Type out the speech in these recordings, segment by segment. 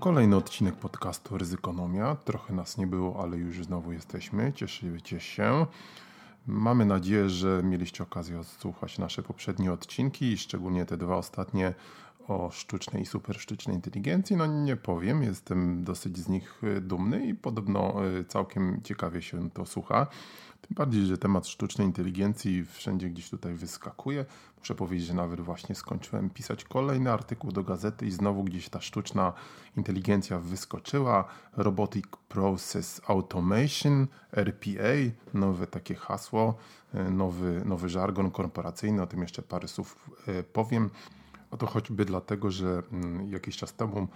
Kolejny odcinek podcastu Ryzykonomia. Trochę nas nie było, ale już znowu jesteśmy. Cieszycie się. Mamy nadzieję, że mieliście okazję odsłuchać nasze poprzednie odcinki, szczególnie te dwa ostatnie o sztucznej i supersztucznej inteligencji. No nie powiem, jestem dosyć z nich dumny i podobno e, całkiem ciekawie się to słucha. Tym bardziej, że temat sztucznej inteligencji wszędzie gdzieś tutaj wyskakuje. Muszę powiedzieć, że nawet właśnie skończyłem pisać kolejny artykuł do gazety i znowu gdzieś ta sztuczna inteligencja wyskoczyła. Robotic Process Automation, RPA, nowe takie hasło, e, nowy, nowy żargon korporacyjny, o tym jeszcze parę słów e, powiem. A to choćby dlatego, że mm, jakiś czas temu,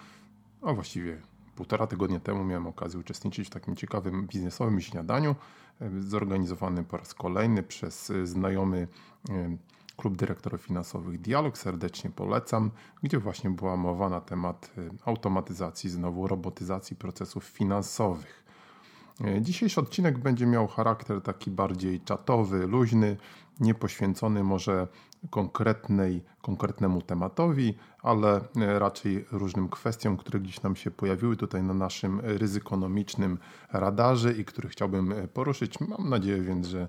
a właściwie półtora tygodnia temu miałem okazję uczestniczyć w takim ciekawym biznesowym śniadaniu, e, zorganizowanym po raz kolejny przez e, znajomy e, Klub Dyrektorów Finansowych Dialog. Serdecznie polecam, gdzie właśnie była mowa na temat automatyzacji, znowu robotyzacji procesów finansowych. Dzisiejszy odcinek będzie miał charakter taki bardziej czatowy, luźny, nie poświęcony może konkretnej, konkretnemu tematowi, ale raczej różnym kwestiom, które gdzieś nam się pojawiły tutaj na naszym ryzykonomicznym radarze i które chciałbym poruszyć. Mam nadzieję więc, że,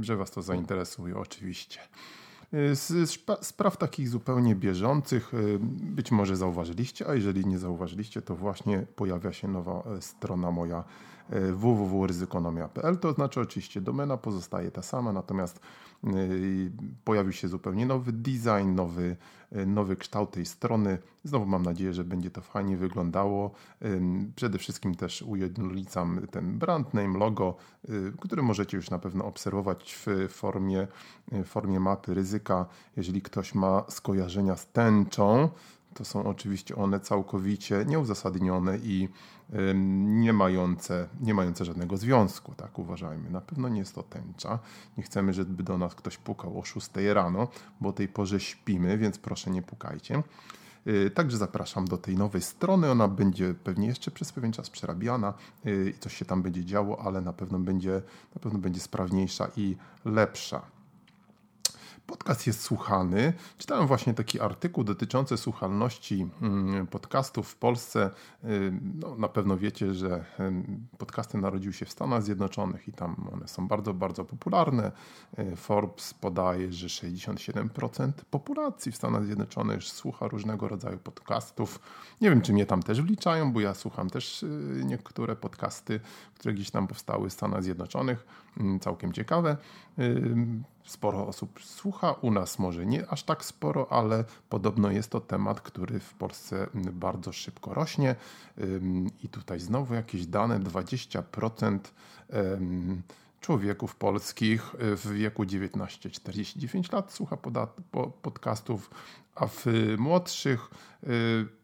że Was to zainteresuje oczywiście. Z spraw takich zupełnie bieżących być może zauważyliście, a jeżeli nie zauważyliście, to właśnie pojawia się nowa strona moja www.ryzykonomia.pl. To znaczy oczywiście domena pozostaje ta sama, natomiast pojawił się zupełnie nowy design, nowy, y, nowy kształt tej strony. Znowu mam nadzieję, że będzie to fajnie wyglądało. Przede wszystkim też ujednolicam ten brand name, logo, y, który możecie już na pewno obserwować w formie, w formie mapy ryzyka. Jeżeli ktoś ma skojarzenia z tęczą, to są oczywiście one całkowicie nieuzasadnione i nie mające, nie mające żadnego związku, tak uważajmy. Na pewno nie jest to tęcza. Nie chcemy, żeby do nas ktoś pukał o 6 rano, bo o tej porze śpimy, więc proszę nie pukajcie. Y, także zapraszam do tej nowej strony. Ona będzie pewnie jeszcze przez pewien czas przerabiana y, i coś się tam będzie działo, ale na pewno będzie, na pewno będzie sprawniejsza i lepsza. Podcast jest słuchany. Czytałem właśnie taki artykuł dotyczący słuchalności mm, podcastów w Polsce. Y, no, na pewno wiecie, że podcasty narodziły się w Stanach Zjednoczonych i tam one są bardzo, bardzo popularne. Y, Forbes podaje, że 67% populacji w Stanach Zjednoczonych słucha różnego rodzaju podcastów. Nie wiem, czy mnie tam też wliczają, bo ja słucham też y, niektóre podcasty, które gdzieś tam powstały w Stanach Zjednoczonych. Mm, całkiem ciekawe. Sporo osób słucha, u nas może nie aż tak sporo, ale podobno jest to temat, który w Polsce bardzo szybko rośnie. I tutaj znowu jakieś dane: 20% człowieków polskich w wieku 19-49 lat słucha podcastów, a w młodszych y,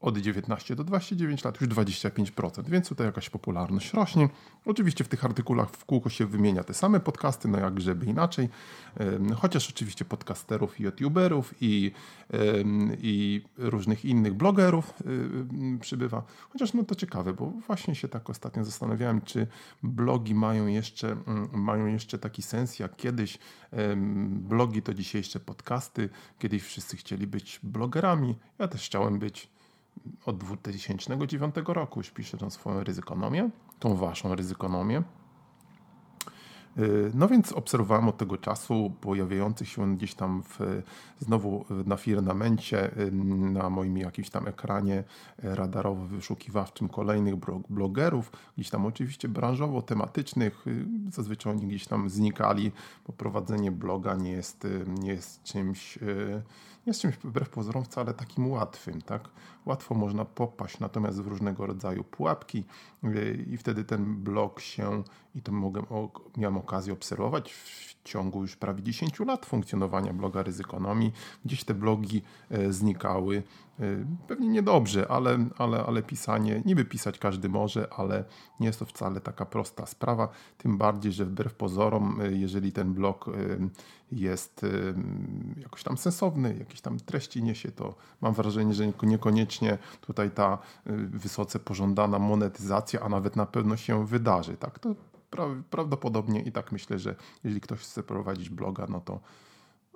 od 19 do 29 lat już 25%, więc tutaj jakaś popularność rośnie. Oczywiście w tych artykułach w kółko się wymienia te same podcasty, no jak żeby inaczej, chociaż oczywiście podcasterów i youtuberów i, i różnych innych blogerów przybywa. Chociaż no to ciekawe, bo właśnie się tak ostatnio zastanawiałem, czy blogi mają jeszcze, mają jeszcze taki sens jak kiedyś. Blogi to dzisiejsze podcasty, kiedyś wszyscy chcieli być blogerami, ja też chciałem być od 2009 roku już piszę tą swoją ryzykonomię, tą waszą ryzykonomię. Y, no więc obserwowałem od tego czasu pojawiających się gdzieś tam w, znowu na firmamencie, y, na moim jakimś tam ekranie radarowo-wyszukiwawczym kolejnych blogerów, gdzieś tam oczywiście branżowo-tematycznych, y, zazwyczaj oni gdzieś tam znikali, bo prowadzenie bloga nie jest, nie jest czymś jest czymś wbrew pozorom wcale takim łatwym, tak? Łatwo można popaść natomiast w różnego rodzaju pułapki y, i wtedy ten blok się, i to mogłem, miałem okazję obserwować w ciągu już prawie 10 lat funkcjonowania bloga Ryzykonomii, gdzieś te blogi e, znikały, Y, pewnie niedobrze, ale, ale, ale pisanie, niby pisać każdy może, ale nie jest to wcale taka prosta sprawa. Tym bardziej, że wbrew pozorom, jeżeli ten blog jest jakoś tam sensowny, jakieś tam treści niesie, to mam wrażenie, że niekoniecznie tutaj ta wysoce pożądana monetyzacja, a nawet na pewno się wydarzy. Tak, to prawdopodobnie i tak myślę, że jeżeli ktoś chce prowadzić bloga, no to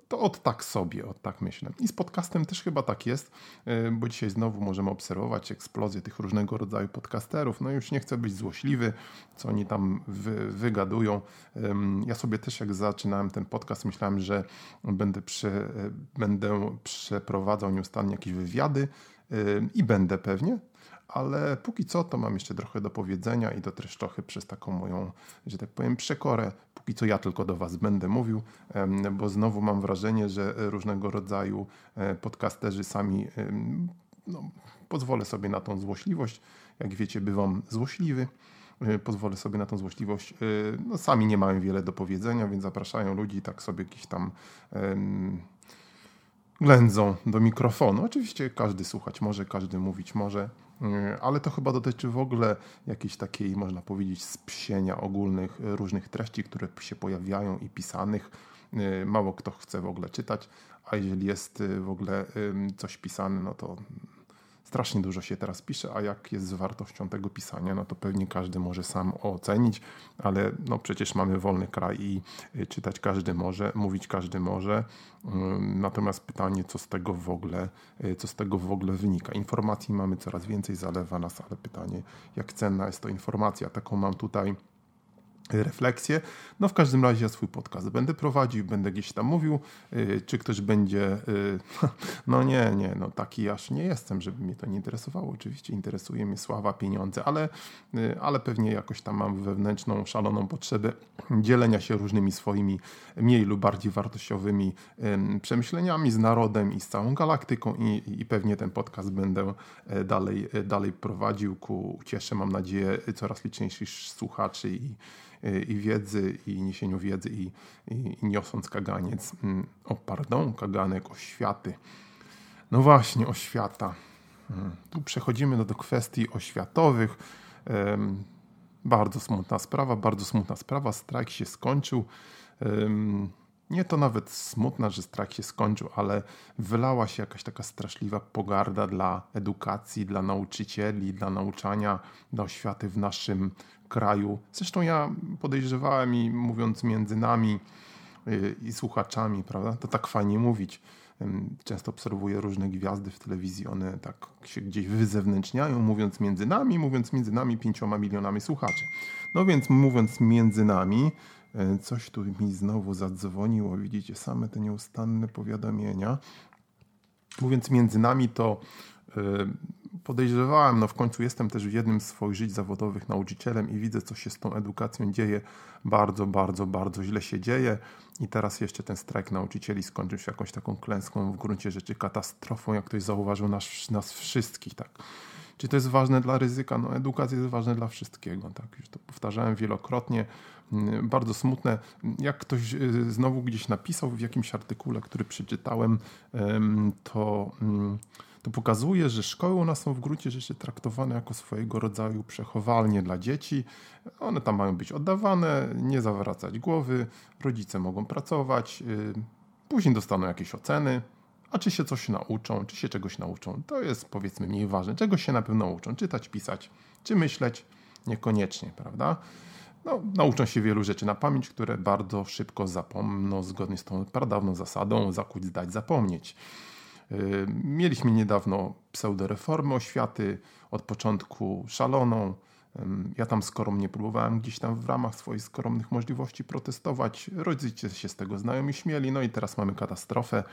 to od tak sobie, od tak myślę. I z podcastem też chyba tak jest, e, bo dzisiaj znowu możemy obserwować eksplozję tych różnego rodzaju podcasterów. No już nie chcę być złośliwy, co oni tam wy, wygadują. Ja sobie też jak zaczynałem ten podcast, myślałem, że będę, prze, e, będę przeprowadzał nieustannie jakieś wywiady e, i będę pewnie, ale póki co to mam jeszcze trochę do powiedzenia i też trochę przez taką moją, że tak powiem, przekorę. Póki co ja tylko do Was będę mówił, bo znowu mam wrażenie, że różnego rodzaju e, podcasterzy sami, no, pozwolę sobie na tą złośliwość. Jak wiecie, bywam złośliwy e, pozwolę sobie na tą złośliwość. E, no, sami nie mają wiele do powiedzenia, więc zapraszają ludzi, tak sobie jakiś tam um, ględzą do mikrofonu. Oczywiście każdy słuchać może, każdy mówić może. E, ale to chyba dotyczy w ogóle jakiejś takiej, można powiedzieć, spsienia ogólnych e, różnych treści, które się pojawiają i pisanych. E, mało kto chce w ogóle czytać, a jeżeli jest w ogóle coś pisane, no to strasznie dużo się teraz pisze, a jak jest z wartością tego pisania, no to pewnie każdy może sam ocenić, ale no przecież mamy wolny kraj i y, czytać każdy może, mówić każdy może. Natomiast pytanie, co z tego w ogóle, y, co z tego w ogóle wynika. Informacji mamy coraz więcej, zalewa nas, ale pytanie, jak cenna jest to informacja. Taką mam tutaj refleksję. No w każdym razie ja swój podcast będę prowadził, będę gdzieś tam mówił, yy, czy ktoś będzie, yy, no nie, nie, no taki aż nie jestem, żeby mnie to nie interesowało. Oczywiście interesuje mnie sława, pieniądze, ale, ale pewnie jakoś tam mam wewnętrzną, szaloną potrzebę dzielenia się różnymi swoimi mniej lub bardziej wartościowymi przemyśleniami z narodem i z całą galaktyką i, i pewnie ten podcast będę e, dalej, e, dalej prowadził ku cieszę, mam nadzieję, coraz liczniejszych słuchaczy i i wiedzy, i niesieniu wiedzy, i, i, i niosąc kaganiec. Mm, o, pardon, kaganek oświaty. No właśnie, oświata. Mm, tu przechodzimy do, do kwestii oświatowych. Bardzo smutna sprawa, bardzo smutna sprawa. Strajk się skończył. Nie to nawet smutna, że strajk się skończył, ale wylała się jakaś taka straszliwa pogarda dla edukacji, dla nauczycieli, dla nauczania, dla oświaty w naszym kraju. Zresztą ja podejrzewałem i mówiąc między nami y, i słuchaczami, prawda, to tak fajnie mówić. Często obserwuję różne gwiazdy w telewizji, one tak się gdzieś wyzewnętrzniają, mówiąc między nami, mówiąc między nami pięcioma milionami słuchaczy. No więc mówiąc między nami, coś tu mi znowu zadzwoniło, widzicie, same te nieustanne powiadomienia. Mówiąc między nami, to e, podejrzewałem, no w końcu jestem też w jednym z swoich żyć zawodowych nauczycielem i widzę, co się z tą edukacją dzieje. Bardzo, bardzo, bardzo źle się dzieje. I teraz jeszcze ten strajk nauczycieli skończył się jakąś taką klęską, w gruncie rzeczy katastrofą, jak ktoś zauważył nas, nas wszystkich. Tak. Czy to jest ważne dla ryzyka? No, edukacja jest ważna dla wszystkiego. Tak? Już to powtarzałem wielokrotnie. Mm, bardzo smutne. Jak ktoś y, znowu gdzieś napisał w jakimś artykule, który przeczytałem, to mm, to pokazuje, że szkoły u nas są w gruncie rzeczy traktowane jako swojego rodzaju przechowalnie dla dzieci. One tam mają być oddawane, nie zawracać głowy, rodzice mogą pracować, y, później dostaną jakieś oceny, a czy się coś nauczą, czy się czegoś nauczą, to jest powiedzmy mniej ważne. Czego się na pewno nauczą? Czytać, pisać, czy myśleć? Niekoniecznie, prawda? No, nauczą się wielu rzeczy na pamięć, które bardzo szybko zapomną, zgodnie z tą pradawną zasadą zakuć, zdać, zapomnieć. Y, mieliśmy niedawno pseudoreformę oświaty, od początku szaloną. Ja tam skromnie próbowałem gdzieś tam w ramach swoich skromnych możliwości protestować. Rodzice się z tego znajomi śmieli, no i teraz mamy katastrofę.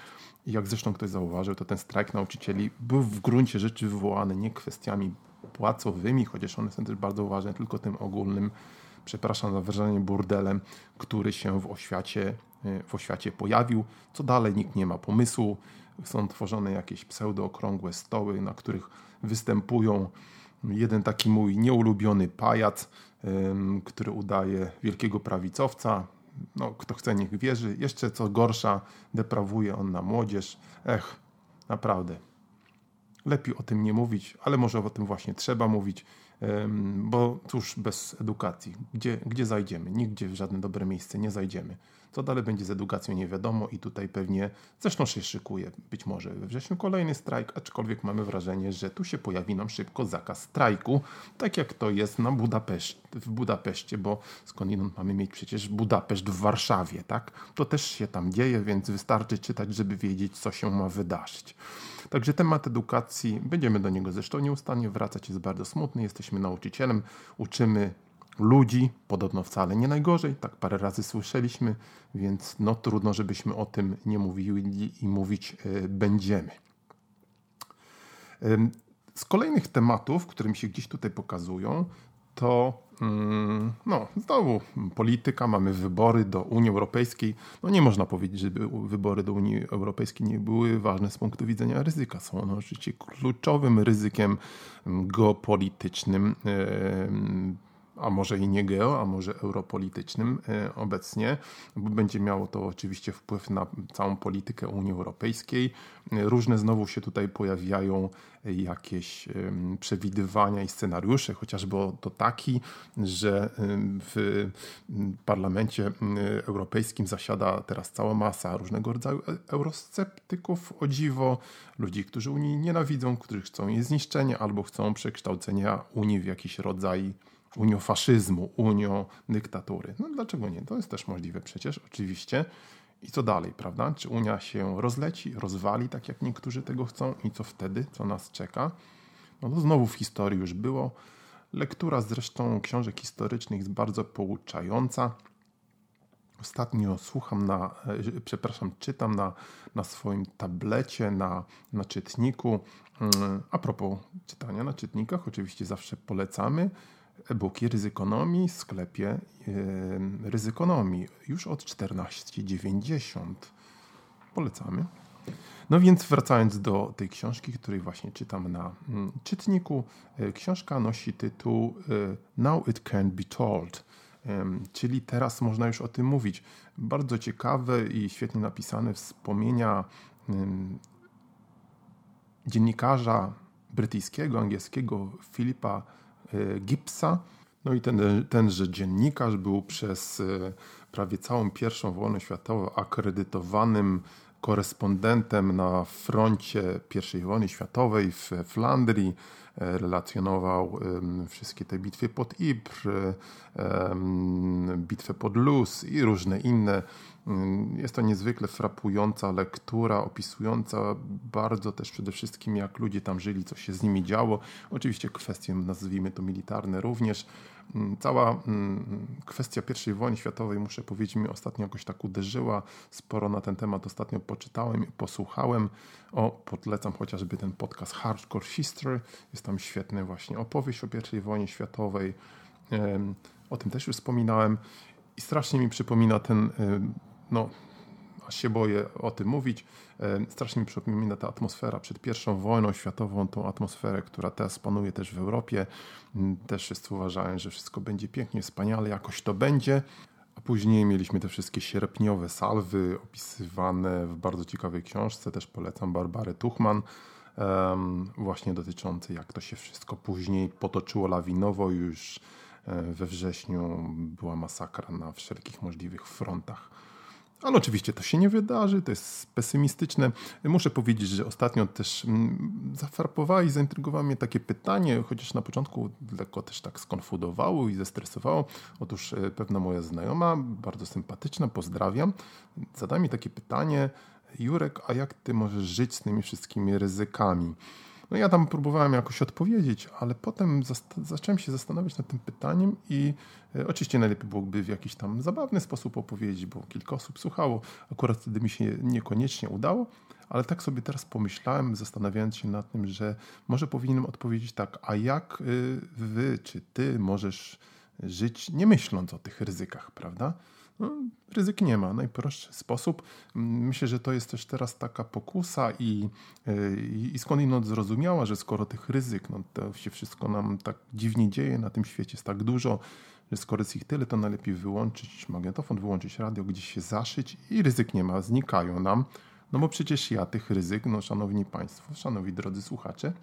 I jak zresztą ktoś zauważył, to ten strajk nauczycieli był w gruncie rzeczy wywołany nie kwestiami płacowymi, chociaż one są też bardzo ważne, tylko tym ogólnym, przepraszam za wyrażenie, burdelem, który się w oświacie, y, w oświacie pojawił. Co dalej, nikt nie ma pomysłu są tworzone jakieś pseudookrągłe stoły, na których występują jeden taki mój nieulubiony pajac, który udaje wielkiego prawicowca. No, kto chce, niech wierzy. Jeszcze co gorsza, deprawuje on na młodzież. Ech, naprawdę. lepiej o tym nie mówić, ale może o tym właśnie trzeba mówić, bo cóż, bez edukacji, gdzie, gdzie zajdziemy? Nigdzie w żadne dobre miejsce nie zajdziemy. Co dalej będzie z edukacją, nie wiadomo i tutaj pewnie zresztą się szykuje być może we wrześniu kolejny strajk, aczkolwiek mamy wrażenie, że tu się pojawi nam szybko zakaz strajku, tak jak to jest na Budapeszt, w Budapeszcie, bo skądinąd mamy mieć przecież Budapeszt w Warszawie, tak? To też się tam dzieje, więc wystarczy czytać, żeby wiedzieć, co się ma wydarzyć. Także temat edukacji, będziemy do niego zresztą nieustannie wracać, jest bardzo smutny. Jesteśmy nauczycielem, uczymy ludzi, podobno wcale nie najgorzej, tak parę razy słyszeliśmy, więc no trudno, żebyśmy o tym nie mówili i mówić y, będziemy. Z kolejnych tematów, które mi się gdzieś tutaj pokazują, to mm, no, znowu polityka, mamy wybory do Unii Europejskiej. No nie można powiedzieć, że wybory do Unii Europejskiej nie były ważne z punktu widzenia ryzyka. Są one oczywiście kluczowym ryzykiem geopolitycznym a może i nie geo, a może europolitycznym e, obecnie, bo będzie miało to oczywiście wpływ na całą politykę Unii Europejskiej. E, różne znowu się tutaj pojawiają jakieś przewidywania i scenariusze, chociażby to taki, że w Parlamencie Europejskim zasiada teraz cała masa różnego rodzaju e, eurosceptyków, o dziwo, ludzi, którzy Unii nienawidzą, którzy chcą jej zniszczenia albo chcą przekształcenia Unii w jakiś rodzaj uniofaszyzmu, dyktatury. No dlaczego nie? To jest też możliwe przecież, oczywiście. I co dalej, prawda? Czy Unia się rozleci, rozwali, tak jak niektórzy tego chcą? I co wtedy? Co nas czeka? No to znowu w historii już było. Lektura zresztą książek historycznych jest bardzo pouczająca. Ostatnio słucham na, e, przepraszam, czytam na, na swoim tablecie, na, na czytniku. Mm, a propos czytania na czytnikach, oczywiście zawsze polecamy e-booki Ryzykonomii w sklepie Ryzykonomii już od 14,90. Polecamy. No więc wracając do tej książki, której właśnie czytam na mm, czytniku, e, książka nosi tytuł e, Now It Can Be Told, czyli teraz można już o tym mówić. Bardzo ciekawe i świetnie napisane wspomnienia dziennikarza brytyjskiego, angielskiego Filipa E, Gipsa. No i ten, tenże dziennikarz był przez e, prawie całą I wojnę światową akredytowanym korespondentem na froncie I wojny światowej w Flandrii. E, relacjonował wszystkie te bitwy pod Ypres, bitwę pod Luz i różne inne Mm, jest to niezwykle frapująca lektura, opisująca bardzo też przede wszystkim, jak ludzie tam żyli, co się z nimi działo. Oczywiście kwestie, nazwijmy to militarne również. Mm, cała mm, kwestia I wojny światowej, muszę powiedzieć, mi ostatnio jakoś tak uderzyła. Sporo na ten temat ostatnio poczytałem i posłuchałem. O, podlecam chociażby ten podcast Hardcore History. Jest tam świetny właśnie opowieść o I wojnie światowej. O tym też już wspominałem. I strasznie mi przypomina ten no, się boję o tym mówić. E, strasznie mi przypomina ta atmosfera przed pierwszą wojną światową, tą atmosferę, która teraz panuje też w Europie. Mm, też wszyscy uważają, że wszystko będzie pięknie, wspaniale, jakoś to będzie. A później mieliśmy te wszystkie sierpniowe salwy opisywane w bardzo ciekawej książce, też polecam Barbary Tuchman, właśnie dotyczącej jak to się wszystko później potoczyło lawinowo już e, we wrześniu była masakra na wszelkich możliwych frontach. Ale oczywiście to się nie wydarzy, to jest pesymistyczne. Muszę powiedzieć, że ostatnio też mm, zafrapowało i zaintrygowało mnie takie pytanie, chociaż na początku lekko też tak skonfudowało i zestresowało. Otóż e, pewna moja znajoma, bardzo sympatyczna, pozdrawiam, zadała mi takie pytanie, Jurek, a jak ty możesz żyć z tymi wszystkimi ryzykami? No ja tam próbowałem jakoś odpowiedzieć, ale potem zacząłem się zastanawiać nad tym pytaniem i e, oczywiście najlepiej byłoby w jakiś tam zabawny sposób opowiedzieć, bo kilka osób słuchało. Akurat wtedy mi się niekoniecznie udało, ale tak sobie teraz pomyślałem, zastanawiając się nad tym, że może powinienem odpowiedzieć tak, a jak y, wy czy ty możesz żyć nie myśląc o tych ryzykach, prawda? No, ryzyk nie ma. Najprostszy sposób. Myślę, że to jest też teraz taka pokusa i, i, i skądinąd zrozumiała, że skoro tych ryzyk, no to się wszystko nam tak dziwnie dzieje, na tym świecie jest tak dużo, że skoro jest ich tyle, to najlepiej wyłączyć magnetofon, wyłączyć radio, gdzieś się zaszyć i ryzyk nie ma, znikają nam. No bo przecież ja tych ryzyk, no szanowni państwo, szanowni drodzy słuchacze,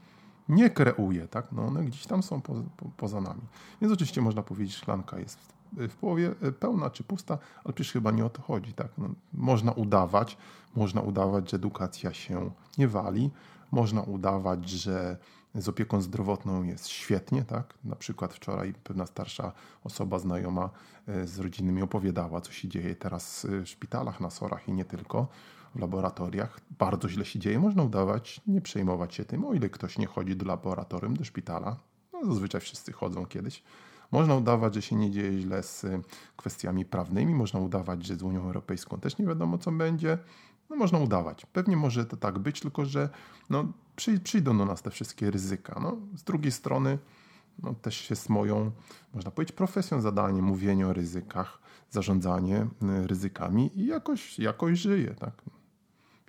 nie kreuję, tak? No one gdzieś tam są po, po, poza nami. Więc oczywiście można powiedzieć, szklanka jest w połowie e, pełna czy pusta, ale przecież chyba nie o to chodzi, tak? No, można udawać, można udawać, że edukacja się nie wali, można udawać, że z opieką zdrowotną jest świetnie, tak? Na przykład wczoraj pewna starsza osoba znajoma e, z rodziny mi opowiadała, co się dzieje teraz w szpitalach, na sorach i nie tylko w laboratoriach. Bardzo źle się dzieje. Można udawać, nie przejmować się tym, o ile ktoś nie chodzi do laboratorium, do szpitala. No, zazwyczaj wszyscy chodzą kiedyś. Można udawać, że się nie dzieje źle z kwestiami prawnymi, można udawać, że z Unią Europejską też nie wiadomo, co będzie. No, można udawać. Pewnie może to tak być, tylko że no, przy, przyjdą do nas te wszystkie ryzyka. No, z drugiej strony no, też jest moją, można powiedzieć, profesją zadanie mówienie o ryzykach, zarządzanie y, ryzykami i jakoś, jakoś żyję. Tak?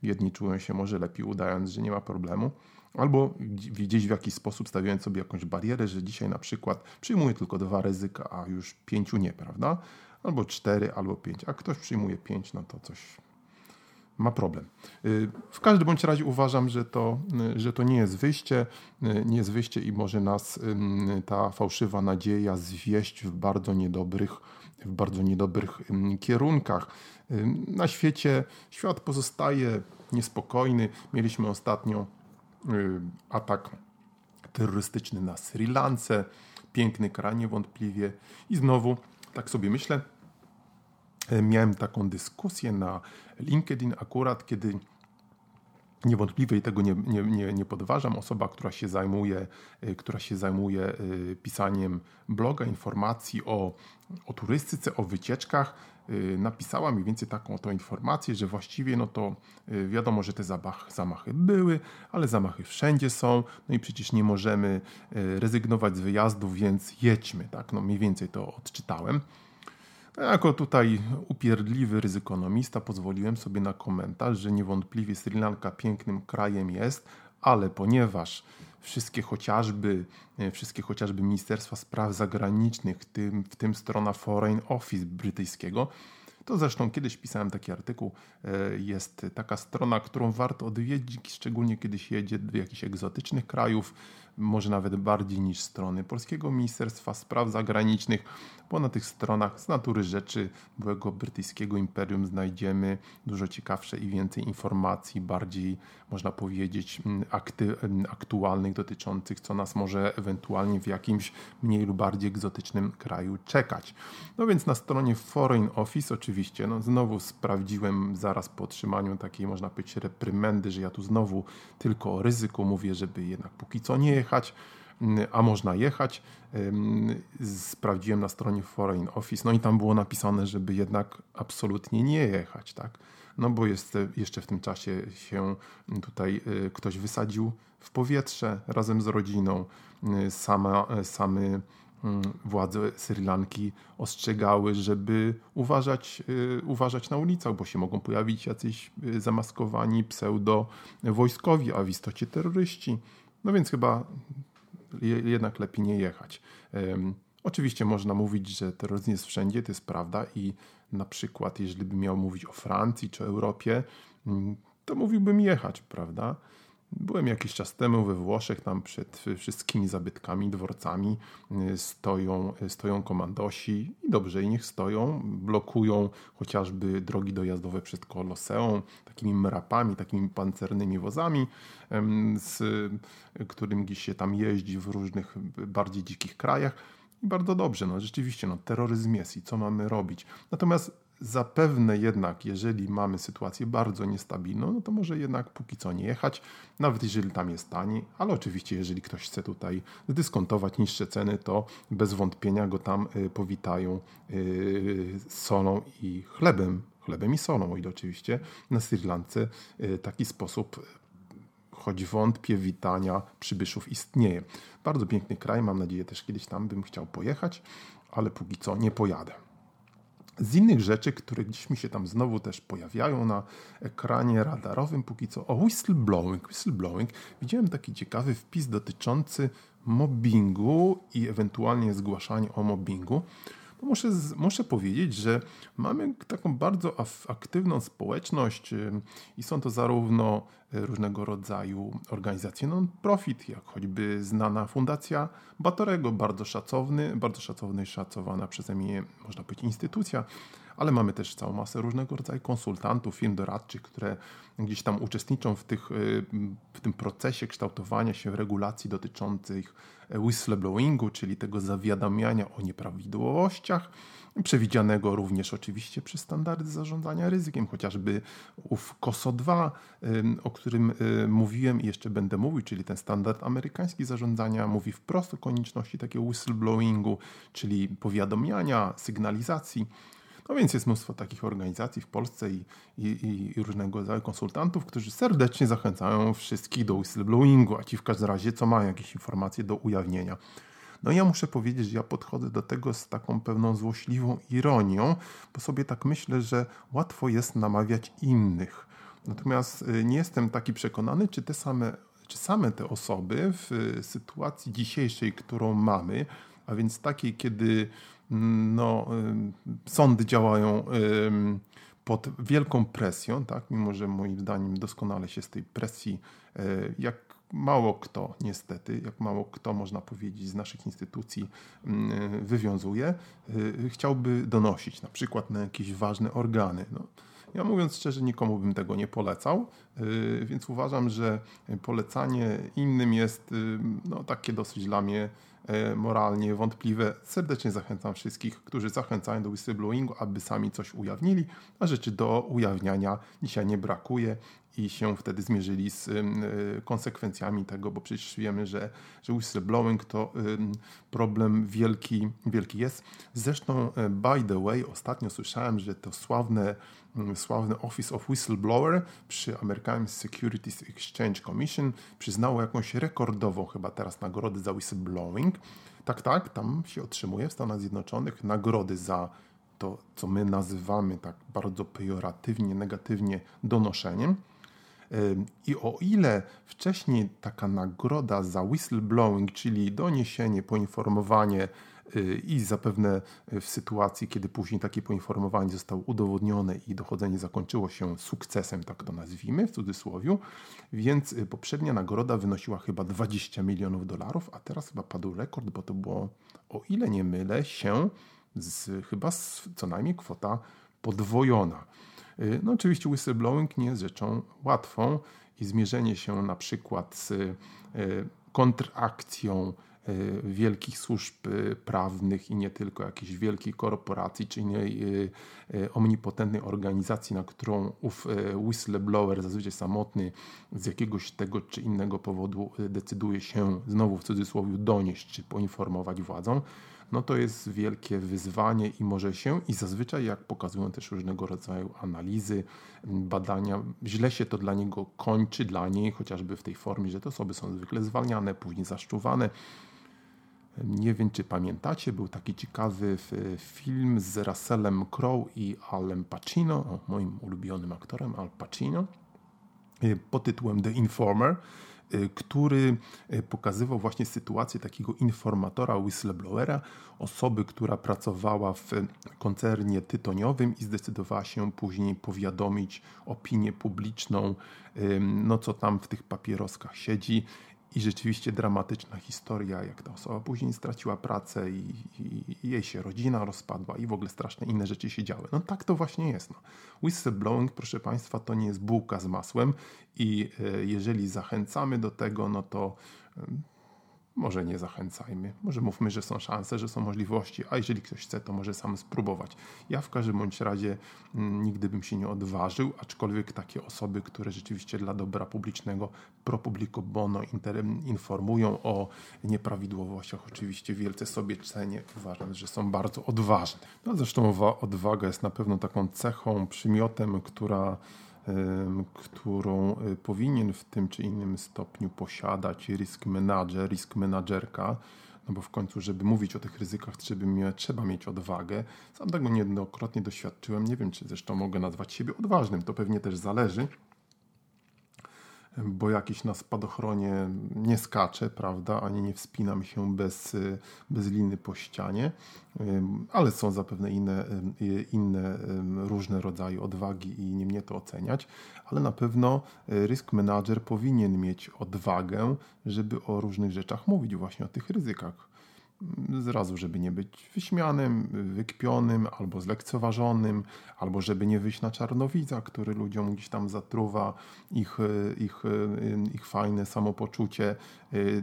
Jedni czują się może lepiej udając, że nie ma problemu, albo gdzieś w jakiś sposób stawiając sobie jakąś barierę, że dzisiaj na przykład przyjmuję tylko dwa ryzyka, a już pięciu nie, prawda? Albo cztery, albo pięć. A ktoś przyjmuje pięć, no to coś ma problem. Y, w każdym bądź razie uważam, że to, y, że to nie jest wyjście, y, nie jest wyjście i może nas ta fałszywa nadzieja zwieść w bardzo niedobrych, w bardzo niedobrych kierunkach. Na świecie świat pozostaje niespokojny. Mieliśmy ostatnio atak terrorystyczny na Sri Lance. Piękny kraj niewątpliwie. I znowu, tak sobie myślę, miałem taką dyskusję na LinkedIn akurat, kiedy Niewątpliwie i tego nie, nie, nie, nie podważam. Osoba, która się zajmuje, y, która się zajmuje y, pisaniem bloga, informacji o, o turystyce, o wycieczkach, y, napisała mniej więcej taką oto informację, że właściwie no to wiadomo, że te zamachy, były, ale zamachy wszędzie są, no i przecież nie możemy rezygnować z wyjazdów, więc jedźmy, tak, no mniej więcej to odczytałem. Jako tutaj upierdliwy ryzykonomista pozwoliłem sobie na komentarz, że niewątpliwie Sri Lanka pięknym krajem jest, ale ponieważ wszystkie chociażby, e, wszystkie chociażby Ministerstwa Spraw Zagranicznych, tym, w tym strona Foreign Office brytyjskiego, to zresztą kiedyś pisałem taki artykuł, e, jest taka strona, którą warto odwiedzić, szczególnie kiedy się jedzie do jakichś egzotycznych krajów, może nawet bardziej niż strony Polskiego Ministerstwa Spraw Zagranicznych, bo na tych stronach z natury rzeczy byłego brytyjskiego imperium znajdziemy dużo ciekawsze i więcej informacji, bardziej można powiedzieć mm, akty, mm, aktualnych dotyczących, co nas może ewentualnie w jakimś mniej lub bardziej egzotycznym kraju czekać. No więc na stronie Foreign Office oczywiście, no znowu sprawdziłem zaraz po otrzymaniu takiej można powiedzieć reprymendy, że ja tu znowu tylko o ryzyku mówię, żeby jednak póki co nie jechać. Mm, a można jechać. Sprawdziłem na stronie Foreign Office, no i tam było napisane, żeby jednak absolutnie nie jechać, tak? No bo jest, jeszcze w tym czasie się tutaj y, ktoś wysadził w powietrze razem z rodziną. Y, sama, same mm, władze Sri Lanki ostrzegały, żeby uważać, uważać na ulicach, bo się mogą pojawić jacyś zamaskowani pseudo-wojskowi, a w istocie terroryści. No więc chyba jednak lepiej nie jechać. Oczywiście można mówić, że terroryzm jest wszędzie, to jest prawda i na przykład, jeżeli bym miał mówić o Francji czy Europie, mm, to mówiłbym jechać, prawda? Byłem jakiś czas temu we Włoszech, tam przed wszystkimi zabytkami, dworcami y, stoją, y, stoją komandosi i dobrze, i niech stoją, blokują chociażby drogi dojazdowe przed Koloseum, takimi mrapami, takimi pancernymi wozami, z gdzieś się tam jeździ w różnych bardziej dzikich krajach. I bardzo dobrze, no rzeczywiście, no, terroryzm jest i co mamy robić. Natomiast Zapewne jednak, jeżeli mamy sytuację bardzo niestabilną, no to może jednak póki co nie jechać, nawet jeżeli tam jest taniej, ale oczywiście jeżeli ktoś chce tutaj zdyskontować niższe ceny, to bez wątpienia go tam y, powitają y, solą i chlebem, chlebem i solą, o ile oczywiście na Sri Lance y, taki sposób choć wątpię, witania przybyszów istnieje. Bardzo piękny kraj, mam nadzieję też kiedyś tam bym chciał pojechać, ale póki co nie pojadę. Z innych rzeczy, które gdzieś mi się tam znowu też pojawiają na ekranie radarowym, póki co o whistleblowing. Whistleblowing. Widziałem taki ciekawy wpis dotyczący mobbingu i ewentualnie zgłaszania o mobbingu. To muszę, muszę powiedzieć, że mamy taką bardzo aktywną społeczność i są to zarówno różnego rodzaju organizacje non-profit, jak choćby znana Fundacja Batorego, bardzo szacowny, bardzo szacowny szacowana przeze mnie, można powiedzieć, instytucja, ale mamy też całą masę różnego rodzaju konsultantów, firm doradczych, które gdzieś tam uczestniczą w, tych, y, w tym procesie kształtowania się regulacji dotyczących whistleblowingu, czyli tego zawiadamiania o nieprawidłowościach, przewidzianego również oczywiście przez standardy zarządzania ryzykiem, chociażby ów COSO 2, o którym y, mówiłem i jeszcze będę mówił, czyli ten standard amerykański zarządzania mówi wprost o konieczności takiego whistleblowingu, czyli powiadamiania, sygnalizacji no więc jest mnóstwo takich organizacji w Polsce i, i, i, różnego rodzaju konsultantów, którzy serdecznie zachęcają wszystkich do whistleblowingu, a ci w każdym razie, co mają jakieś informacje do ujawnienia. No ja muszę powiedzieć, że ja podchodzę do tego z taką pewną złośliwą ironią, bo sobie tak myślę, że łatwo jest namawiać innych. Natomiast y, nie jestem taki przekonany, czy te same, czy same te osoby w y, sytuacji dzisiejszej, którą mamy, a więc takiej, kiedy no, sądy działają pod wielką presją, tak? mimo że moim zdaniem doskonale się z tej presji, e, jak mało kto niestety, jak mało kto można powiedzieć z naszych instytucji wywiązuje, chciałby donosić na przykład na jakieś ważne organy. No, ja mówiąc szczerze, nikomu bym tego nie polecał, więc uważam, że polecanie innym jest no, takie dosyć dla mnie moralnie wątpliwe. Serdecznie zachęcam wszystkich, którzy zachęcają do whistleblowingu, aby sami coś ujawnili, a rzeczy do ujawniania dzisiaj nie brakuje i się wtedy zmierzyli z e, konsekwencjami tego, bo przecież wiemy, że, że whistleblowing to problem wielki, wielki jest. Zresztą, e, by the way, ostatnio słyszałem, że to sławne, sławne Office of Whistleblower przy American Securities Exchange Commission przyznało jakąś rekordową chyba teraz nagrodę za whistleblowing. Tak, tak, tam się otrzymuje w Stanach Zjednoczonych nagrody za to, co my nazywamy tak bardzo pejoratywnie, negatywnie donoszeniem. I o ile wcześniej taka nagroda za whistleblowing, czyli doniesienie, poinformowanie y, i zapewne w sytuacji, kiedy później takie poinformowanie zostało udowodnione i dochodzenie zakończyło się sukcesem, tak to nazwijmy w cudzysłowie, więc y, poprzednia nagroda wynosiła chyba 20 milionów dolarów, a teraz chyba padł rekord, bo to było, o ile nie mylę się, z, chyba z, co najmniej kwota podwojona. Y, no oczywiście whistleblowing nie jest rzeczą łatwą i zmierzenie się na przykład z y, kontrakcją y, wielkich służb prawnych i nie tylko jakiejś wielkiej korporacji czy innej omnipotentnej organizacji, na którą ów whistleblower, zazwyczaj samotny, z jakiegoś tego czy innego powodu decyduje się znowu w cudzysłowie donieść czy poinformować władzą, no to jest wielkie wyzwanie i może się, i zazwyczaj, jak pokazują też różnego rodzaju analizy, badania, źle się to dla niego kończy, dla niej, chociażby w tej formie, że te osoby są zwykle zwalniane, później zaszczuwane. Nie wiem, czy pamiętacie, był taki ciekawy film z Russellem Crowe i Alem Pacino, moim ulubionym aktorem, Al Pacino, pod tytułem The Informer. Y, który y, pokazywał właśnie sytuację takiego informatora, whistleblowera, osoby, która pracowała w koncernie tytoniowym i zdecydowała się później powiadomić opinię publiczną, no co tam w tych papieroskach siedzi i rzeczywiście dramatyczna historia, jak ta osoba później straciła pracę i, i, i, jej się rodzina rozpadła i w ogóle straszne inne rzeczy się działy. No tak to właśnie jest. No. Whistleblowing, proszę Państwa, to nie jest bułka z masłem i e, jeżeli zachęcamy do tego, no to może nie zachęcajmy, może mówmy, że są szanse, że są możliwości, a jeżeli ktoś chce, to może sam spróbować. Ja w każdym bądź razie mm, nigdy bym się nie odważył, aczkolwiek takie osoby, które rzeczywiście dla dobra publicznego pro publico bono informują o nieprawidłowościach, oczywiście wielce sobie cenię, uważam, że są bardzo odważne. No zresztą odwaga jest na pewno taką cechą, przymiotem, która którą y, powinien w tym czy innym stopniu posiadać risk manager, risk managerka, no bo w końcu, żeby mówić o tych ryzykach, trzeba, trzeba mieć odwagę. Sam tego niejednokrotnie doświadczyłem. Nie wiem, czy zresztą mogę nazwać siebie odważnym, to pewnie też zależy. Bo jakiś na spadochronie nie skacze, prawda, ani nie wspinam się bez, bez liny po ścianie, ale są zapewne inne, inne różne rodzaje odwagi i nie mnie to oceniać, ale na pewno risk manager powinien mieć odwagę, żeby o różnych rzeczach mówić, właśnie o tych ryzykach zrazu, żeby nie być wyśmianym, wykpionym albo zlekceważonym, albo żeby nie wyjść na czarnowidza, który ludziom gdzieś tam zatruwa ich, ich, ich fajne samopoczucie.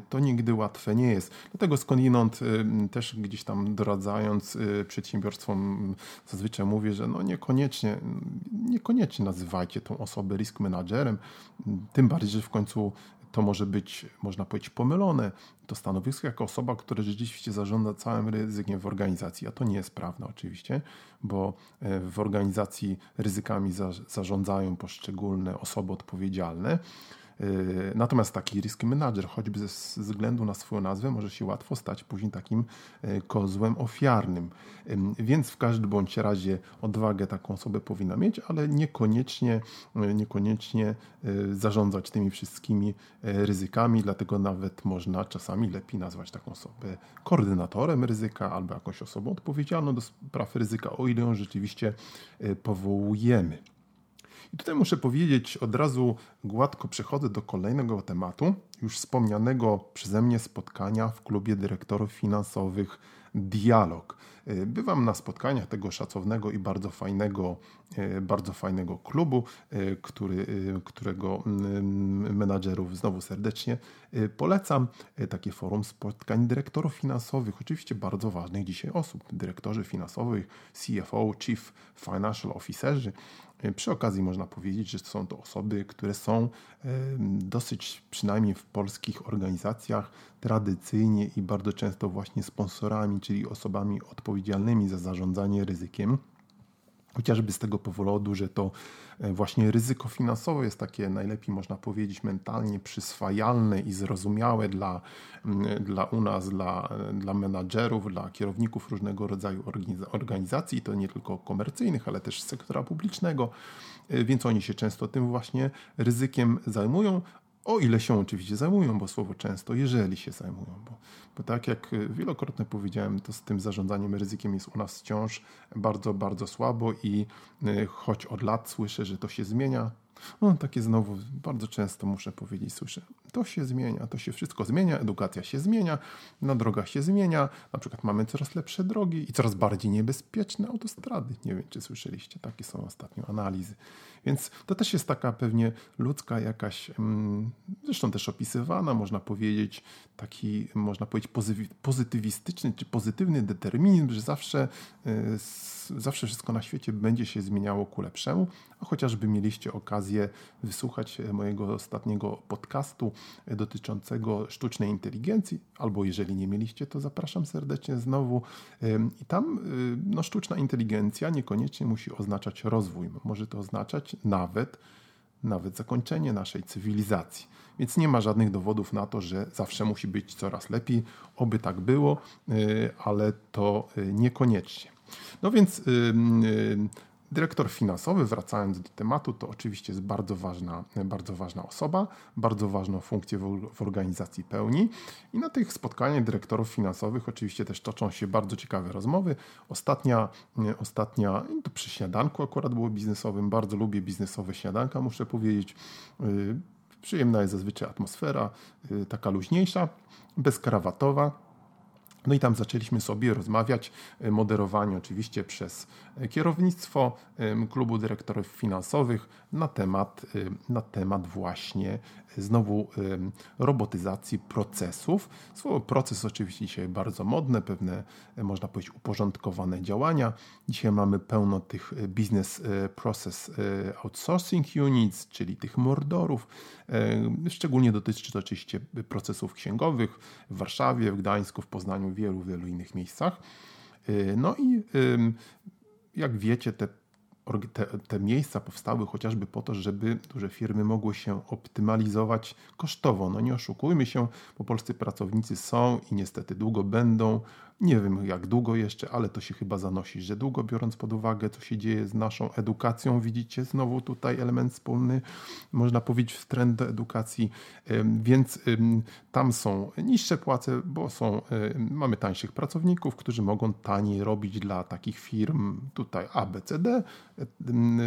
To nigdy łatwe nie jest. Dlatego skądinąd też gdzieś tam doradzając przedsiębiorstwom zazwyczaj mówię, że no niekoniecznie, niekoniecznie nazywajcie tą osobę risk managerem, tym bardziej, że w końcu to może być, można powiedzieć, pomylone. To stanowisko jako osoba, która rzeczywiście zarządza całym ryzykiem w organizacji, a to nie jest prawda oczywiście, bo e, w organizacji ryzykami zarządzają poszczególne osoby odpowiedzialne. Y, natomiast taki risk manager, choćby ze względu na swoją nazwę, może się łatwo stać później takim y, kozłem ofiarnym. Więc w każdym bądź razie odwagę taką osobę powinna mieć, ale niekoniecznie, y, niekoniecznie zarządzać tymi wszystkimi ryzykami, dlatego nawet można czasami lepiej nazwać taką osobę koordynatorem ryzyka albo jakąś osobą odpowiedzialną do spraw ryzyka, o ile ją rzeczywiście powołujemy. I tutaj muszę powiedzieć, od razu gładko przechodzę do kolejnego tematu, już wspomnianego przeze mnie spotkania w klubie dyrektorów finansowych Dialog. E, bywam na spotkaniach tego szacownego i bardzo fajnego, e, bardzo fajnego klubu, e, który, którego mm, menadżerów znowu serdecznie polecam. Takie forum spotkań dyrektorów finansowych, oczywiście bardzo ważnych dzisiaj osób, dyrektorzy finansowych, CFO, Chief Financial Officerzy, przy okazji można powiedzieć, że są to osoby, które są dosyć, przynajmniej w polskich organizacjach, tradycyjnie i bardzo często właśnie sponsorami, czyli osobami odpowiedzialnymi za zarządzanie ryzykiem. Chociażby z tego powodu, że to e, właśnie ryzyko finansowe jest takie najlepiej można powiedzieć mentalnie przyswajalne i zrozumiałe dla, dla u nas, dla, dla menadżerów, dla kierowników różnego rodzaju organizacji, to nie tylko komercyjnych, ale też sektora publicznego, e, więc oni się często tym właśnie ryzykiem zajmują, o ile się oczywiście zajmują, bo słowo często, jeżeli się zajmują, bo, bo tak jak wielokrotnie powiedziałem, to z tym zarządzaniem ryzykiem jest u nas wciąż bardzo, bardzo słabo i y, choć od lat słyszę, że to się zmienia, no, takie znowu bardzo często muszę powiedzieć, słyszę, to się zmienia, to się wszystko zmienia, edukacja się zmienia, na drogach się zmienia, na przykład mamy coraz lepsze drogi i coraz bardziej niebezpieczne autostrady. Nie wiem, czy słyszeliście, takie są ostatnio analizy. Więc to też jest taka pewnie ludzka jakaś, mm, zresztą też opisywana, można powiedzieć, taki, można powiedzieć, pozytywistyczny czy pozytywny determinizm, że zawsze, y, zawsze wszystko na świecie będzie się zmieniało ku lepszemu, a chociażby mieliście okazję wysłuchać mojego ostatniego podcastu dotyczącego sztucznej inteligencji, albo jeżeli nie mieliście, to zapraszam serdecznie znowu. I tam y, no, sztuczna inteligencja niekoniecznie musi oznaczać rozwój, może to oznaczać nawet, nawet zakończenie naszej cywilizacji. Więc nie ma żadnych dowodów na to, że zawsze musi być coraz lepiej. Oby tak było, y, ale to y, niekoniecznie. No więc Dyrektor finansowy, wracając do tematu, to oczywiście jest bardzo ważna, bardzo ważna osoba, bardzo ważną funkcję w, organizacji pełni. I na tych spotkaniach dyrektorów finansowych oczywiście też toczą się bardzo ciekawe rozmowy. Ostatnia, ostatnia to przy śniadanku akurat było biznesowym. Bardzo lubię biznesowe śniadanka, muszę powiedzieć. Y, przyjemna jest zazwyczaj atmosfera, y, taka luźniejsza, bezkrawatowa no i tam zaczęliśmy sobie rozmawiać, e, moderowani oczywiście przez e, kierownictwo klubu dyrektorów finansowych na temat, e, na temat właśnie znowu robotyzacji procesów. Słowo proces oczywiście dzisiaj bardzo modne, pewne można powiedzieć uporządkowane działania. Dzisiaj mamy pełno tych business process outsourcing units, czyli tych mordorów. Szczególnie dotyczy to oczywiście procesów księgowych w Warszawie, w Gdańsku, w Poznaniu, wielu, wielu innych miejscach. Y, no i jak wiecie, te, te, te, miejsca powstały chociażby po to, żeby duże firmy mogły się optymalizować kosztowo. No nie oszukujmy się, bo polscy pracownicy są i niestety długo będą Nie wiem jak długo jeszcze, ale to się chyba zanosi, że długo biorąc pod uwagę, co się dzieje z naszą edukacją, widzicie znowu tutaj element wspólny, można powiedzieć, trend do edukacji, więc tam są niższe płace, bo są, mamy tańszych pracowników, którzy mogą taniej robić dla takich firm tutaj ABCD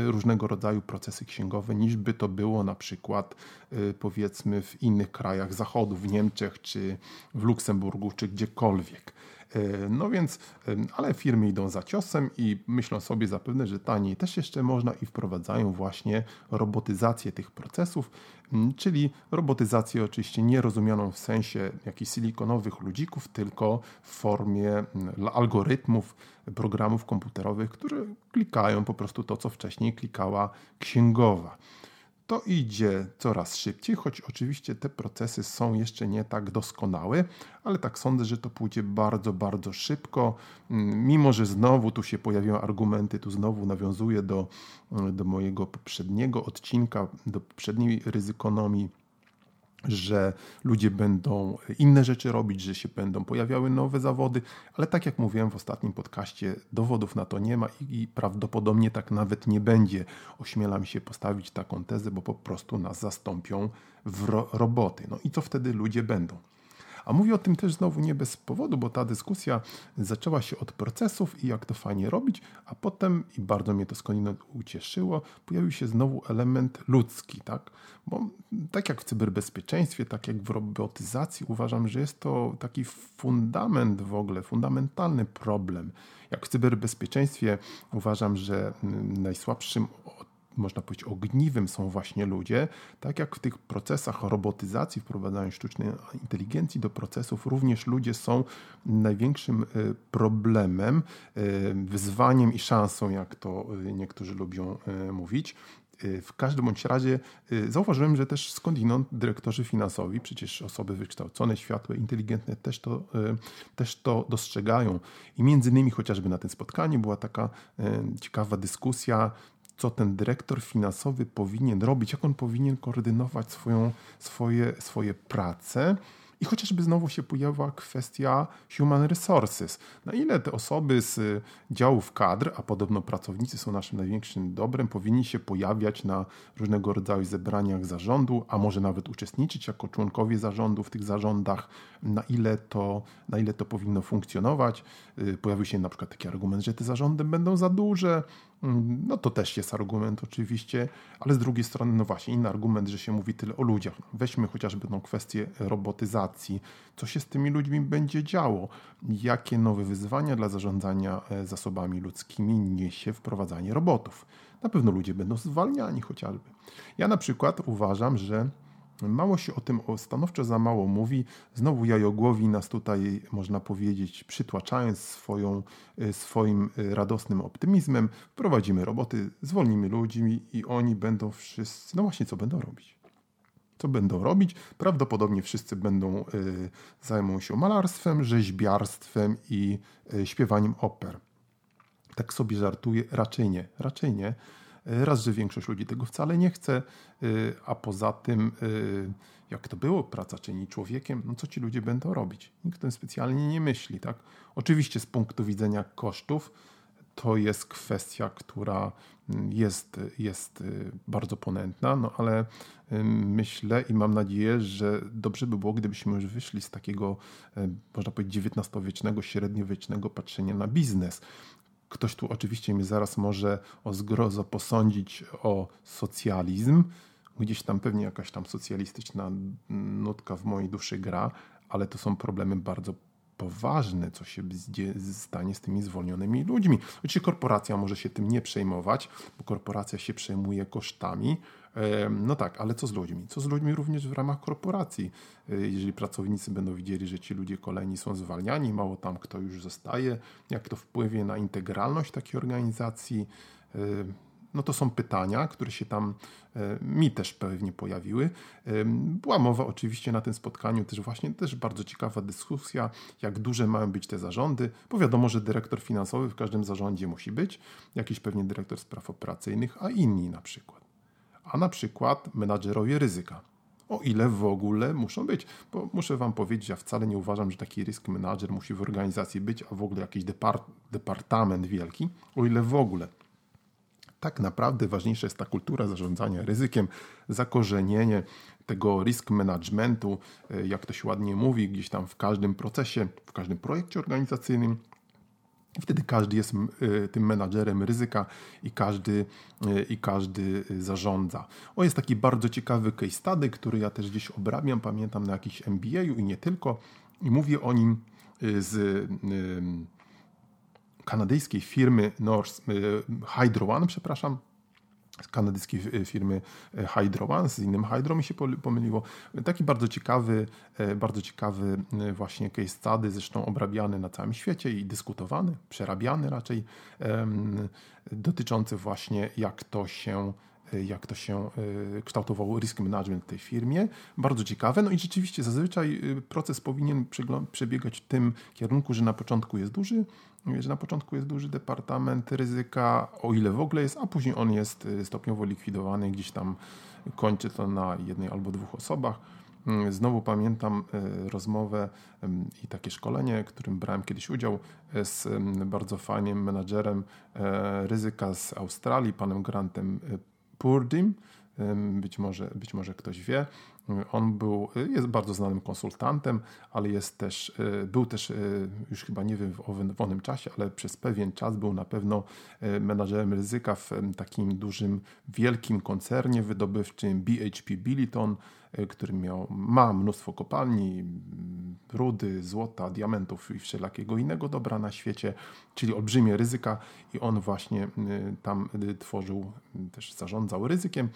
różnego rodzaju procesy księgowe, niż by to było na przykład y, powiedzmy w innych krajach zachodu, w Niemczech czy w Luksemburgu, czy gdziekolwiek. E, no więc, ale firmy idą za ciosem i myślą sobie zapewne, że taniej też jeszcze można i wprowadzają właśnie robotyzację tych procesów, czyli robotyzację oczywiście nie rozumianą w sensie jakichś silikonowych ludzików, tylko w formie algorytmów, programów komputerowych, które klikają po prostu to, co wcześniej klikała księgowa to idzie coraz szybciej, choć oczywiście te procesy są jeszcze nie tak doskonałe, ale tak sądzę, że to pójdzie bardzo, bardzo szybko. Mm, mimo, że znowu tu się pojawiają argumenty, tu znowu nawiązuję do, do mojego poprzedniego odcinka, do poprzedniej ryzykonomii że ludzie będą inne rzeczy robić, że się będą pojawiały nowe zawody, ale tak jak mówiłem w ostatnim podcaście, dowodów na to nie ma i, prawdopodobnie tak nawet nie będzie. Ośmielam się postawić taką tezę, bo po prostu nas zastąpią w ro roboty. No i co wtedy ludzie będą? A mówię o tym też znowu nie bez powodu, bo ta dyskusja zaczęła się od procesów i jak to fajnie robić, a potem, i bardzo mnie to skądinąd ucieszyło, pojawił się znowu element ludzki, tak? Bo tak jak w cyberbezpieczeństwie, tak jak w robotyzacji, uważam, że jest to taki fundament w ogóle, fundamentalny problem. Jak w cyberbezpieczeństwie uważam, że najsłabszym można powiedzieć, ogniwem są właśnie ludzie, tak jak w tych procesach robotyzacji, wprowadzania sztucznej inteligencji do procesów, również ludzie są największym e, problemem, e, wyzwaniem i szansą, jak to e, niektórzy lubią mówić. W każdym bądź razie zauważyłem, że też skądinąd dyrektorzy finansowi, przecież osoby wykształcone, światłe, inteligentne też to, też to dostrzegają. I między innymi chociażby na tym spotkaniu była taka ciekawa dyskusja, co ten dyrektor finansowy powinien robić, jak on powinien koordynować swoją, swoje, swoje prace. I chociażby znowu się pojawia kwestia human resources. Na ile te osoby z działów kadr, a podobno pracownicy są naszym największym dobrem, powinni się pojawiać na różnego rodzaju zebraniach zarządu, a może nawet uczestniczyć jako członkowie zarządu w tych zarządach, na ile to, na ile to powinno funkcjonować. Y, pojawił się na przykład taki argument, że te zarządy będą za duże, no to też jest argument oczywiście, ale z drugiej strony, no właśnie, inny argument, że się mówi tyle o ludziach. Weźmy chociażby tą kwestię robotyzacji. Co się z tymi ludźmi będzie działo? Jakie nowe wyzwania dla zarządzania e, zasobami ludzkimi niesie wprowadzanie robotów? Na pewno ludzie będą zwalniani chociażby. Ja na przykład uważam, że Mało się o tym stanowczo za mało mówi. Znowu jajogłowi nas tutaj, można powiedzieć, przytłaczając swoją, e, swoim e, radosnym optymizmem. Wprowadzimy roboty, zwolnimy ludzi i oni będą wszyscy, no właśnie co będą robić? Co będą robić? Prawdopodobnie wszyscy będą, y, zajmą się malarstwem, rzeźbiarstwem i y, śpiewaniem oper. Tak sobie żartuję, raczej nie, raczej nie. Raz, że większość ludzi tego wcale nie chce, y, a poza tym, y, jak to było, praca czyni człowiekiem, no co ci ludzie będą robić? Nikt o tym specjalnie nie myśli. Tak? Oczywiście z punktu widzenia kosztów to jest kwestia, która mm, jest, jest bardzo ponętna, no ale myślę i mam nadzieję, że dobrze by było, gdybyśmy już wyszli z takiego, można powiedzieć, XIX-wiecznego, średniowiecznego patrzenia na biznes. Ktoś tu oczywiście mnie zaraz może o zgrozo posądzić o socjalizm. Gdzieś tam pewnie jakaś tam socjalistyczna nutka w mojej duszy gra, ale to są problemy bardzo poważne, co się stanie z tymi zwolnionymi ludźmi. Oczywiście korporacja może się tym nie przejmować, bo korporacja się przejmuje kosztami, no tak, ale co z ludźmi? Co z ludźmi również w ramach korporacji? E, jeżeli pracownicy będą widzieli, że ci ludzie kolejni są zwalniani, mało tam kto już zostaje, jak to wpływie na integralność takiej organizacji? E, no to są pytania, które się tam e, mi też pewnie pojawiły. Była mowa oczywiście na tym spotkaniu też właśnie też bardzo ciekawa dyskusja, jak duże mają być te zarządy, bo wiadomo, że dyrektor finansowy w każdym zarządzie musi być, jakiś pewnie dyrektor spraw operacyjnych, a inni na przykład a na przykład menadżerowie ryzyka. o ile w ogóle muszą być. Bo muszę Wam powiedzieć, ja wcale nie uważam, że taki risk manager musi w organizacji być, a w ogóle jakiś depart departament wielki, o ile w ogóle. Tak naprawdę ważniejsza jest ta kultura zarządzania ryzykiem, zakorzenienie tego risk managementu, e, jak to się ładnie mówi, gdzieś tam w każdym procesie, w każdym projekcie organizacyjnym, wtedy każdy jest y, tym menadżerem ryzyka i każdy, y, i każdy zarządza. O, jest taki bardzo ciekawy case study, który ja też gdzieś obrabiam, pamiętam na jakiś MBA-u i nie tylko. I mówię o nim z kanadyjskiej firmy North, Hydro One, przepraszam, z kanadyjskiej firmy e, Hydro One, z innym Hydro mi się pomyliło. Taki bardzo ciekawy, bardzo ciekawy właśnie case study, zresztą obrabiany na całym świecie i dyskutowany, przerabiany raczej, dotyczący właśnie jak to się jak to się kształtował risk management w tej firmie. Bardzo ciekawe. No i rzeczywiście zazwyczaj proces powinien przebiegać w tym kierunku, że na początku jest duży że na początku jest duży departament ryzyka, o ile w ogóle jest, a później on jest y, stopniowo likwidowany, gdzieś tam kończy to na jednej albo dwóch osobach. Mm, znowu pamiętam rozmowę i takie szkolenie, którym brałem kiedyś udział z bardzo fajnym menadżerem ryzyka z Australii, panem Grantem Purdim. Być może, być może ktoś wie. On był, jest bardzo znanym konsultantem, ale jest też, e, był też, e, już chyba nie wiem w wolnym czasie, ale przez pewien czas był na pewno e, menadżerem ryzyka w takim dużym, wielkim koncernie wydobywczym BHP Billiton, który miał, ma mnóstwo kopalni, rudy, złota, diamentów i wszelakiego innego dobra na świecie, czyli olbrzymie ryzyka i on właśnie tam tworzył, też zarządzał ryzykiem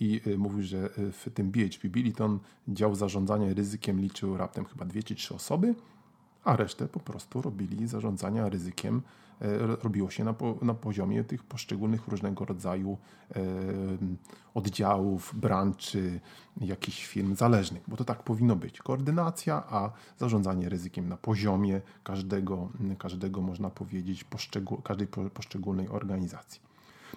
i y, mówił, że y, w tym BHP Billiton dział zarządzania ryzykiem liczył raptem chyba dwie czy trzy osoby, a resztę po prostu robili zarządzania ryzykiem, e, robiło się na, na poziomie tych poszczególnych różnego rodzaju e, oddziałów, branczy, jakichś firm zależnych, bo to tak powinno być. Koordynacja, a zarządzanie ryzykiem na poziomie każdego, każdego można powiedzieć, poszczegól, każdej poszczególnej organizacji.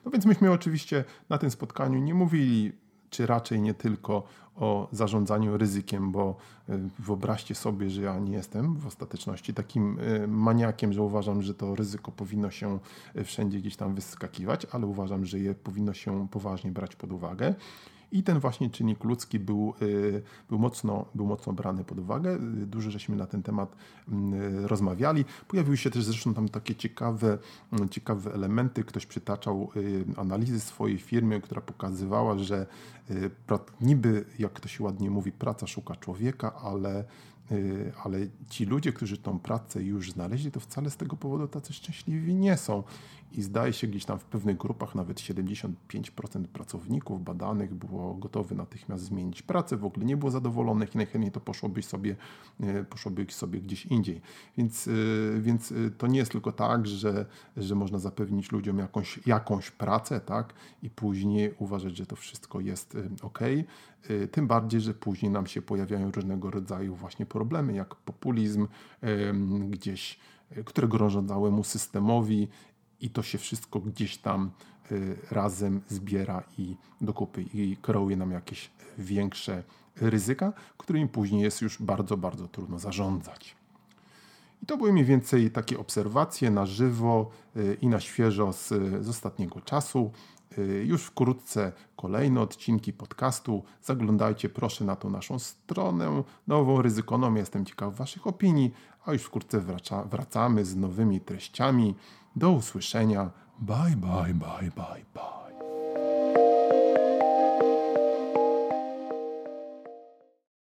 No więc myśmy oczywiście na tym spotkaniu nie mówili, czy raczej nie tylko o zarządzaniu ryzykiem, bo y, wyobraźcie sobie, że ja nie jestem w ostateczności takim y, maniakiem, że uważam, że to ryzyko powinno się y, wszędzie gdzieś tam wyskakiwać, ale uważam, że je powinno się poważnie brać pod uwagę. I ten właśnie czynnik ludzki był, y, był, mocno, był mocno brany pod uwagę. Dużo żeśmy na ten temat mm, rozmawiali. Pojawiły się też zresztą tam takie ciekawe, ciekawe elementy. Ktoś przytaczał y, analizy swojej firmy, która pokazywała, że y, niby, jak to się ładnie mówi, praca szuka człowieka, ale ale ci ludzie, którzy tą pracę już znaleźli, to wcale z tego powodu tacy szczęśliwi nie są i zdaje się gdzieś tam w pewnych grupach nawet 75% pracowników badanych było gotowy natychmiast zmienić pracę, w ogóle nie było zadowolonych i najchętniej to poszłoby sobie, e, poszłoby sobie gdzieś indziej. Więc, e, więc to nie jest tylko tak, że, że można zapewnić ludziom jakąś, jakąś pracę, tak, i później uważać, że to wszystko jest ok. Tym bardziej, że później nam się pojawiają różnego rodzaju właśnie problemy, jak populizm gdzieś którego rządzałemu systemowi i to się wszystko gdzieś tam y, razem zbiera i dokupy i kreuje nam jakieś większe ryzyka, którymi później jest już bardzo, bardzo trudno zarządzać. I to były mniej więcej takie obserwacje na żywo y, i na świeżo z, z ostatniego czasu. Y, już wkrótce kolejne odcinki podcastu. Zaglądajcie proszę na tą naszą stronę nową Ryzykonomię. Jestem ciekaw Waszych opinii, a już wkrótce wraca, wracamy z nowymi treściami. Do usłyszenia. Bye, bye, bye, bye, bye.